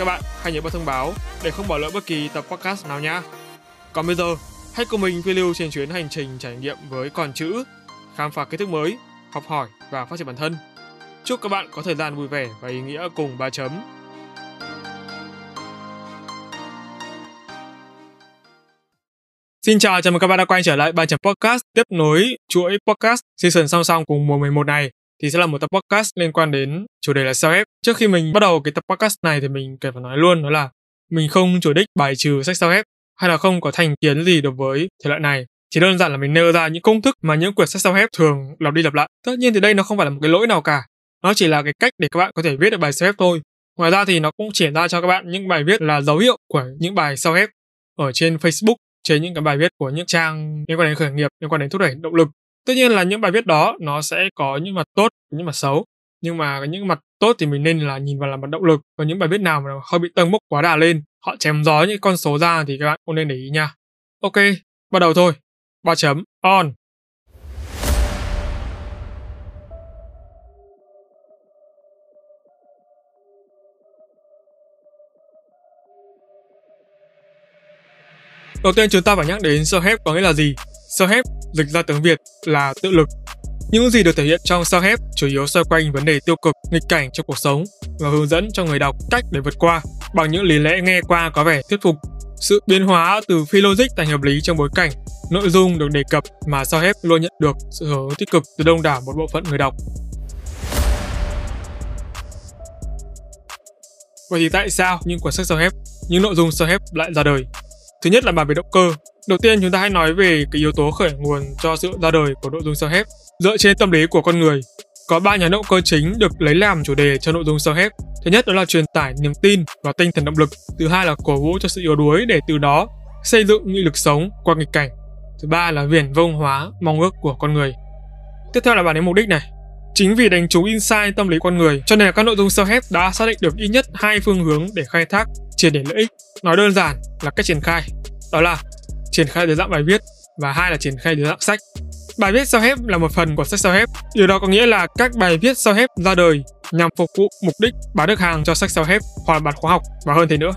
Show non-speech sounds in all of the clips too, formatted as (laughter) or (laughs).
Các bạn hãy nhớ bật thông báo để không bỏ lỡ bất kỳ tập podcast nào nhé. Còn bây giờ, hãy cùng mình phiêu lưu trên chuyến hành trình trải nghiệm với con chữ, khám phá kiến thức mới, học hỏi và phát triển bản thân. Chúc các bạn có thời gian vui vẻ và ý nghĩa cùng ba chấm. Xin chào, chào mừng các bạn đã quay trở lại bài chấm podcast tiếp nối chuỗi podcast season song song cùng mùa 11 này thì sẽ là một tập podcast liên quan đến chủ đề là self-help. Trước khi mình bắt đầu cái tập podcast này thì mình cần phải nói luôn đó là mình không chủ đích bài trừ sách self-help hay là không có thành kiến gì đối với thể loại này. Chỉ đơn giản là mình nêu ra những công thức mà những quyển sách self-help thường lặp đi lặp lại. Tất nhiên thì đây nó không phải là một cái lỗi nào cả. Nó chỉ là cái cách để các bạn có thể viết được bài self-help thôi. Ngoài ra thì nó cũng triển ra cho các bạn những bài viết là dấu hiệu của những bài self-help ở trên Facebook, trên những cái bài viết của những trang liên quan đến khởi nghiệp, liên quan đến thúc đẩy động lực. Tất nhiên là những bài viết đó nó sẽ có những mặt tốt, những mặt xấu. Nhưng mà những mặt tốt thì mình nên là nhìn vào là mặt động lực. Còn những bài viết nào mà hơi bị tâng bốc quá đà lên, họ chém gió những con số ra thì các bạn cũng nên để ý nha. Ok, bắt đầu thôi. Ba chấm on. Đầu tiên chúng ta phải nhắc đến self-help có nghĩa là gì? Self-help dịch ra tiếng Việt là tự lực. Những gì được thể hiện trong sao hép chủ yếu xoay quanh vấn đề tiêu cực, nghịch cảnh trong cuộc sống và hướng dẫn cho người đọc cách để vượt qua bằng những lý lẽ nghe qua có vẻ thuyết phục. Sự biến hóa từ phi logic thành hợp lý trong bối cảnh, nội dung được đề cập mà sao hép luôn nhận được sự hưởng ứng tích cực từ đông đảo một bộ phận người đọc. Vậy thì tại sao những cuốn sách sao hép, những nội dung sao hép lại ra đời? Thứ nhất là bàn về động cơ. Đầu tiên chúng ta hãy nói về cái yếu tố khởi nguồn cho sự ra đời của nội dung self-help. Dựa trên tâm lý của con người, có ba nhà động cơ chính được lấy làm chủ đề cho nội dung self-help. Thứ nhất đó là truyền tải niềm tin và tinh thần động lực. Thứ hai là cổ vũ cho sự yếu đuối để từ đó xây dựng nghị lực sống qua nghịch cảnh. Thứ ba là viển vông hóa mong ước của con người. Tiếp theo là bàn đến mục đích này. Chính vì đánh trúng insight tâm lý con người, cho nên là các nội dung self-help đã xác định được ít nhất hai phương hướng để khai thác triển để lợi ích. Nói đơn giản là cách triển khai, đó là triển khai dưới dạng bài viết và hai là triển khai dưới dạng sách. Bài viết self-help là một phần của sách self-help. Điều đó có nghĩa là các bài viết self-help ra đời nhằm phục vụ mục đích bán được hàng cho sách self-help hoặc là bản khóa học và hơn thế nữa.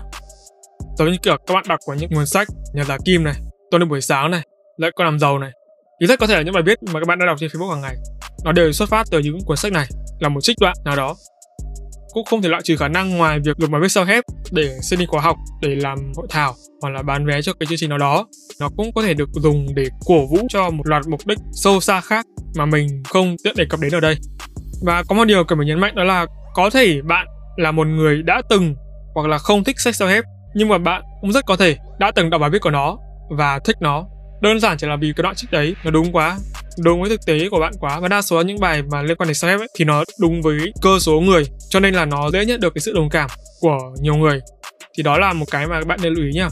Giống như kiểu các bạn đọc của những nguồn sách như là Kim này, Tôi đi buổi sáng này, Lợi con làm giàu này. Thì rất có thể là những bài viết mà các bạn đã đọc trên Facebook hàng ngày. Nó đều xuất phát từ những cuốn sách này là một trích đoạn nào đó cũng không thể loại trừ khả năng ngoài việc được bài viết self-help để xin đi khóa học, để làm hội thảo hoặc là bán vé cho cái chương trình nào đó. Nó cũng có thể được dùng để cổ vũ cho một loạt mục đích sâu xa khác mà mình không tiện đề cập đến ở đây. Và có một điều cần phải nhấn mạnh đó là có thể bạn là một người đã từng hoặc là không thích sách sao hết nhưng mà bạn cũng rất có thể đã từng đọc bài viết của nó và thích nó đơn giản chỉ là vì cái đoạn trích đấy nó đúng quá đúng với thực tế của bạn quá và đa số những bài mà liên quan đến self ấy, thì nó đúng với cơ số người, cho nên là nó dễ nhận được cái sự đồng cảm của nhiều người. Thì đó là một cái mà các bạn nên lưu ý nhá.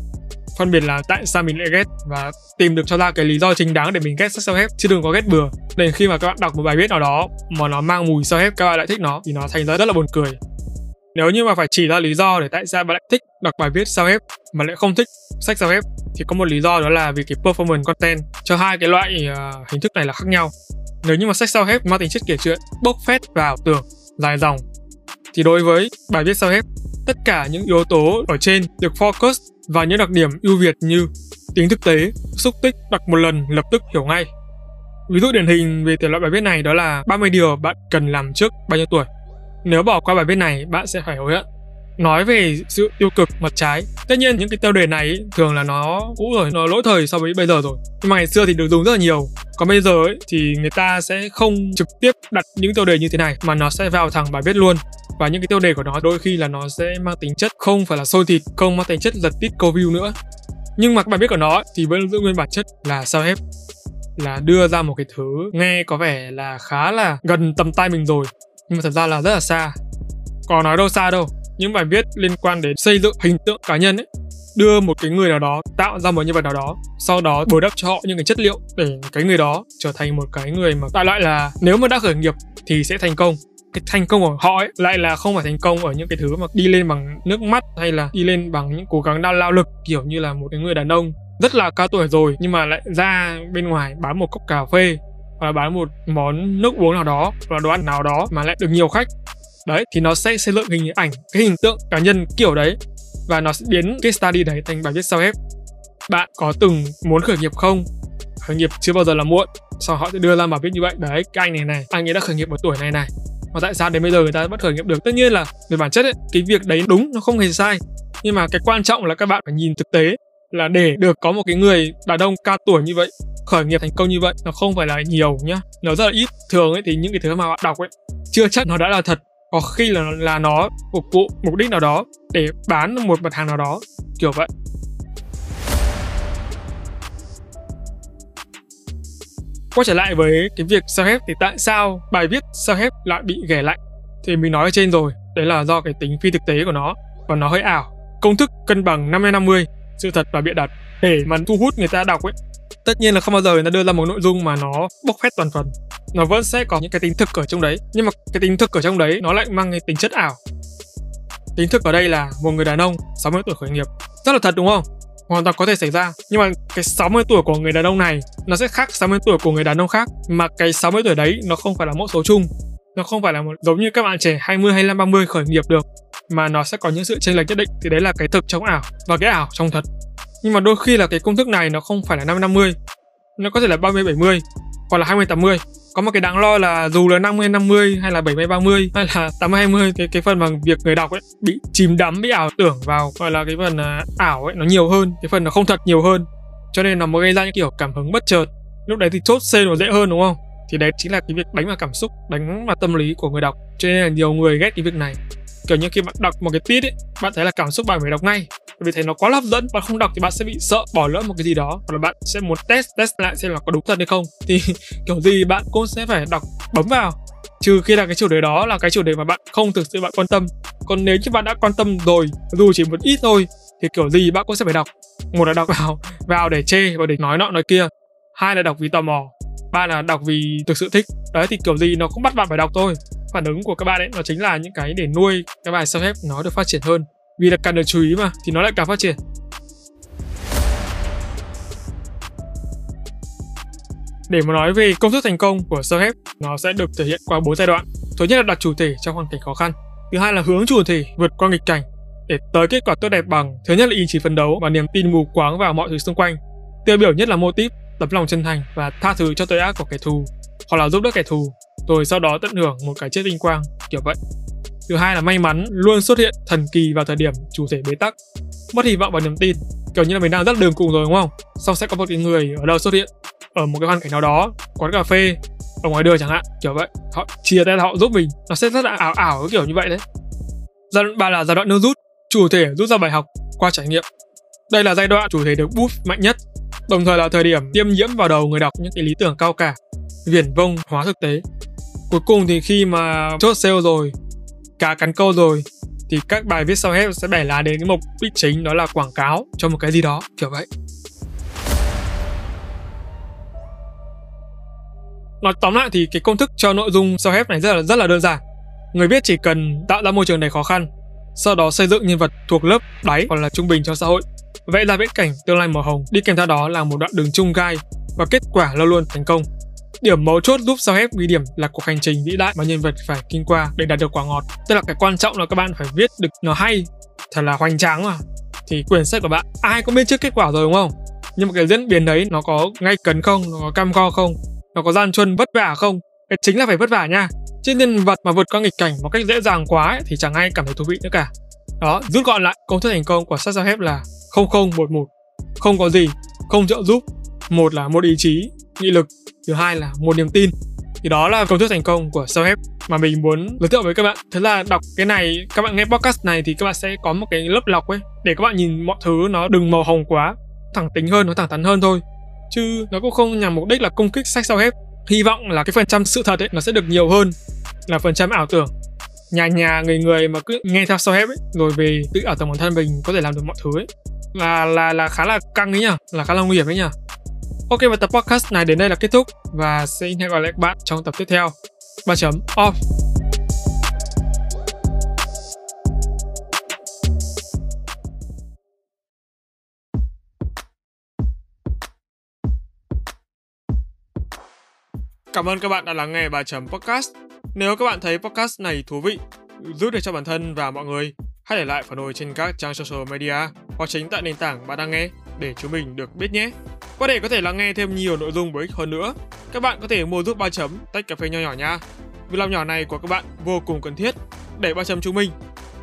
Phân biệt là tại sao mình lại ghét và tìm được cho ra cái lý do chính đáng để mình ghét sách self-help, chứ đừng có ghét bừa. Nên khi mà các bạn đọc một bài viết nào đó mà nó mang mùi self-help, các bạn lại thích nó, thì nó thành ra rất là buồn cười. Nếu như mà phải chỉ ra lý do để tại sao bạn lại thích đọc bài viết sao ép mà lại không thích sách sao ép thì có một lý do đó là vì cái performance content cho hai cái loại uh, hình thức này là khác nhau. Nếu như mà sách sao ép mang tính chất kể chuyện, bốc phét vào tưởng, dài dòng thì đối với bài viết sao ép tất cả những yếu tố ở trên được focus và những đặc điểm ưu việt như tính thực tế, xúc tích, đọc một lần lập tức hiểu ngay. Ví dụ điển hình về thể loại bài viết này đó là 30 điều bạn cần làm trước bao nhiêu tuổi. Nếu bỏ qua bài viết này, bạn sẽ phải hối hận. Nói về sự tiêu cực mặt trái, tất nhiên những cái tiêu đề này ấy, thường là nó cũ rồi, nó lỗi thời so với bây giờ rồi. Nhưng mà ngày xưa thì được dùng rất là nhiều. Còn bây giờ ấy, thì người ta sẽ không trực tiếp đặt những tiêu đề như thế này mà nó sẽ vào thẳng bài viết luôn. Và những cái tiêu đề của nó đôi khi là nó sẽ mang tính chất không phải là sôi thịt không mang tính chất giật tít câu view nữa. Nhưng mà các bài viết của nó thì vẫn giữ nguyên bản chất là sao hết. Là đưa ra một cái thứ nghe có vẻ là khá là gần tầm tay mình rồi nhưng mà thật ra là rất là xa. Còn nói đâu xa đâu những bài viết liên quan đến xây dựng hình tượng cá nhân ấy, đưa một cái người nào đó, tạo ra một nhân vật nào đó, sau đó bồi đắp cho họ những cái chất liệu để cái người đó trở thành một cái người mà đại loại là nếu mà đã khởi nghiệp thì sẽ thành công. Cái thành công của họ ấy lại là không phải thành công ở những cái thứ mà đi lên bằng nước mắt hay là đi lên bằng những cố gắng đau lao lực, kiểu như là một cái người đàn ông rất là cao tuổi rồi nhưng mà lại ra bên ngoài bán một cốc cà phê, hoặc là bán một món nước uống nào đó, hoặc là đồ ăn nào đó mà lại được nhiều khách đấy thì nó sẽ xây dựng hình ảnh cái hình tượng cá nhân kiểu đấy. Và nó sẽ biến cái study đấy thành bài viết sau ép bạn có từng muốn khởi nghiệp không? Khởi nghiệp chưa bao giờ là muộn. Sau họ sẽ đưa ra bài viết như vậy. Đấy cái anh này này anh ấy đã khởi nghiệp ở tuổi này này. Mà tại sao đến bây giờ người ta vẫn khởi nghiệp được? Tất nhiên là về bản chất ấy, cái việc đấy đúng nó không hề sai. Nhưng mà cái quan trọng là các bạn phải nhìn thực tế là để được có một cái người đàn ông ca tuổi như vậy khởi nghiệp thành công như vậy nó không phải là nhiều nhá. Nó rất là ít. Thường ấy thì những cái thứ mà bạn đọc ấy chưa chắc nó đã là thật có khi là là nó phục vụ mục đích nào đó để bán một mặt hàng nào đó, kiểu vậy. Quay trở lại với cái việc sao help thì tại sao bài viết sao help lại bị ghẻ lạnh thì mình nói ở trên rồi, đấy là do cái tính phi thực tế của nó và nó hơi ảo. Công thức cân bằng 50 50 sự thật và bịa đặt để mà thu hút người ta đọc ấy. Tất nhiên là không bao giờ người ta đưa ra một nội dung mà nó bốc phét toàn phần. Nó vẫn sẽ có những cái tính thực ở trong đấy. Nhưng mà cái tính thực ở trong đấy nó lại mang cái tính chất ảo. Tính thực ở đây là một người đàn ông 60 tuổi khởi nghiệp. Rất là thật, đúng không? Hoàn toàn có thể xảy ra. Nhưng mà cái 60 tuổi của người đàn ông này nó sẽ khác 60 tuổi của người đàn ông khác. Mà cái 60 tuổi đấy nó không phải là mẫu số chung. Nó không phải là một, giống như các bạn trẻ 20 25 30 khởi nghiệp được. Mà nó sẽ có những sự chênh lệch nhất định. Thì đấy là cái thực trong ảo và cái ảo trong thật nhưng mà đôi khi là cái công thức này nó không phải là 50 50 nó có thể là 30 70 hoặc là 20 80 có một cái đáng lo là dù là 50 50 hay là 70 30 hay là 80 20 cái cái phần mà việc người đọc ấy bị chìm đắm, bị ảo tưởng vào, gọi là cái phần à, ảo ấy, nó nhiều hơn, cái phần nó không thật nhiều hơn. Cho nên nó mới gây ra những kiểu cảm hứng bất chợt. Lúc đấy thì chốt C nó dễ hơn, đúng không? Thì đấy chính là cái việc đánh vào cảm xúc, đánh vào tâm lý của người đọc. Cho nên là nhiều người ghét cái việc này. Kiểu như khi bạn đọc một cái tiết ấy, bạn thấy là cảm xúc bạn phải đọc ngay vì thấy nó quá hấp dẫn bạn không đọc thì bạn sẽ bị sợ bỏ lỡ một cái gì đó. Hoặc là bạn sẽ muốn test test lại xem là có đúng thật hay không. Thì (laughs) kiểu gì bạn cũng sẽ phải đọc bấm vào. Trừ khi là cái chủ đề đó là cái chủ đề mà bạn không thực sự bạn quan tâm. Còn nếu như bạn đã quan tâm rồi, dù chỉ một ít thôi, thì kiểu gì bạn cũng sẽ phải đọc. Một là đọc vào (laughs) vào để chê và để nói nọ nói kia. Hai là đọc vì tò mò. Ba là đọc vì thực sự thích. Đấy, thì kiểu gì nó cũng bắt bạn phải đọc thôi. Phản ứng của các bạn ấy, nó chính là những cái để nuôi cái bài self help nó được phát triển hơn vì là càng được chú ý mà, thì nó lại càng phát triển. Để mà nói về công thức thành công của self help nó sẽ được thể hiện qua bốn giai đoạn. Thứ nhất là đặt chủ thể trong hoàn cảnh khó khăn. Thứ hai là hướng chủ thể vượt qua nghịch cảnh để tới kết quả tốt đẹp bằng, thứ nhất là ý chí phấn đấu và niềm tin mù quáng vào mọi thứ xung quanh. Tiêu biểu nhất là mô típ, tấm lòng chân thành và tha thứ cho tội ác của kẻ thù, hoặc là giúp đỡ kẻ thù. Rồi sau đó tận hưởng một cái chết vinh quang, kiểu vậy thứ hai là may mắn luôn xuất hiện thần kỳ vào thời điểm chủ thể bế tắc. Mất hy vọng và niềm tin, kiểu như là mình đang rất đường cùng rồi, đúng không? Sau sẽ có một cái người ở đâu xuất hiện, ở một cái hoàn cảnh nào đó, quán cà phê, ở ngoài đường chẳng hạn, kiểu vậy. Họ chia tay họ giúp mình. Nó sẽ rất là ảo ảo kiểu như vậy đấy. Giai đoạn ba là giai đoạn nước rút, chủ thể rút ra bài học qua trải nghiệm. Đây là giai đoạn chủ thể được boost mạnh nhất, đồng thời là thời điểm tiêm nhiễm vào đầu người đọc những cái lý tưởng cao cả, viển vông hóa thực tế. Cuối cùng thì khi mà chốt sale rồi cá cắn câu rồi, thì các bài viết sau hết sẽ bẻ lá đến cái mục đích chính, đó là quảng cáo cho một cái gì đó, kiểu vậy. Nói tóm lại thì cái công thức cho nội dung sau hết này rất là rất là đơn giản. Người viết chỉ cần tạo ra môi trường đầy khó khăn, sau đó xây dựng nhân vật thuộc lớp đáy hoặc là trung bình cho xã hội, vẽ ra viễn cảnh tương lai màu hồng. Đi kèm theo đó là một đoạn đường chung gai và kết quả luôn luôn thành công. Điểm mấu chốt giúp sao ép ghi điểm là cuộc hành trình vĩ đại mà nhân vật phải kinh qua để đạt được quả ngọt. Tức là cái quan trọng là các bạn phải viết được nó hay, thật là hoành tráng mà. Thì quyển sách của bạn ai cũng biết trước kết quả rồi đúng không? Nhưng mà cái diễn biến đấy nó có ngay cấn không, nó có cam go không, nó có gian truân vất vả không? Cái chính là phải vất vả nha. Chứ nhân vật mà vượt qua nghịch cảnh một cách dễ dàng quá ấy, thì chẳng ai cảm thấy thú vị nữa cả. Đó, rút gọn lại công thức thành công của sách giao hép là 0011 không có gì không trợ giúp một là một ý chí nghị lực thứ hai là một niềm tin. Thì đó là công thức thành công của self help mà mình muốn giới thiệu với các bạn. Thế là đọc cái này, các bạn nghe podcast này thì các bạn sẽ có một cái lớp lọc ấy, để các bạn nhìn mọi thứ nó đừng màu hồng quá, thẳng tính hơn, nó thẳng thắn hơn thôi. Chứ nó cũng không nhằm mục đích là công kích sách self help. Hy vọng là cái phần trăm sự thật ấy, nó sẽ được nhiều hơn là phần trăm ảo tưởng. Nhà nhà, người người mà cứ nghe theo self help ấy, rồi về tự ảo tưởng bản thân mình có thể làm được mọi thứ ấy. Là là là khá là căng ấy nhỉ, là khá là nguy hiểm ấy nhỉ ok và tập podcast này đến đây là kết thúc và xin hẹn gặp lại các bạn trong tập tiếp theo 3 chấm off Cảm ơn các bạn đã lắng nghe bài chấm podcast. Nếu các bạn thấy podcast này thú vị, giúp được cho bản thân và mọi người, hãy để lại phản hồi trên các trang social media hoặc chính tại nền tảng bạn đang nghe để chúng mình được biết nhé. Và để có thể lắng nghe thêm nhiều nội dung bổ ích hơn nữa, các bạn có thể mua giúp ba chấm tách cà phê nho nhỏ nha. Việc làm nhỏ này của các bạn vô cùng cần thiết để ba chấm chúng mình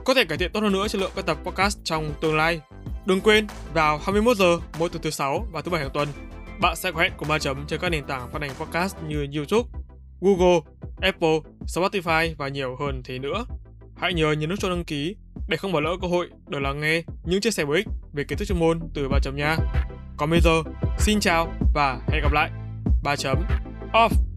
có thể cải thiện tốt hơn nữa chất lượng các tập podcast trong tương lai. Đừng quên vào 21 giờ mỗi tuần thứ sáu và thứ bảy hàng tuần bạn sẽ có hẹn cùng ba chấm trên các nền tảng phát hành podcast như YouTube, Google, Apple, Spotify và nhiều hơn thế nữa. Hãy nhớ nhấn nút cho đăng ký để không bỏ lỡ cơ hội được lắng nghe những chia sẻ bổ ích về kiến thức chuyên môn từ ba chấm nha. Còn bây giờ, xin chào và hẹn gặp lại. ba chấm off.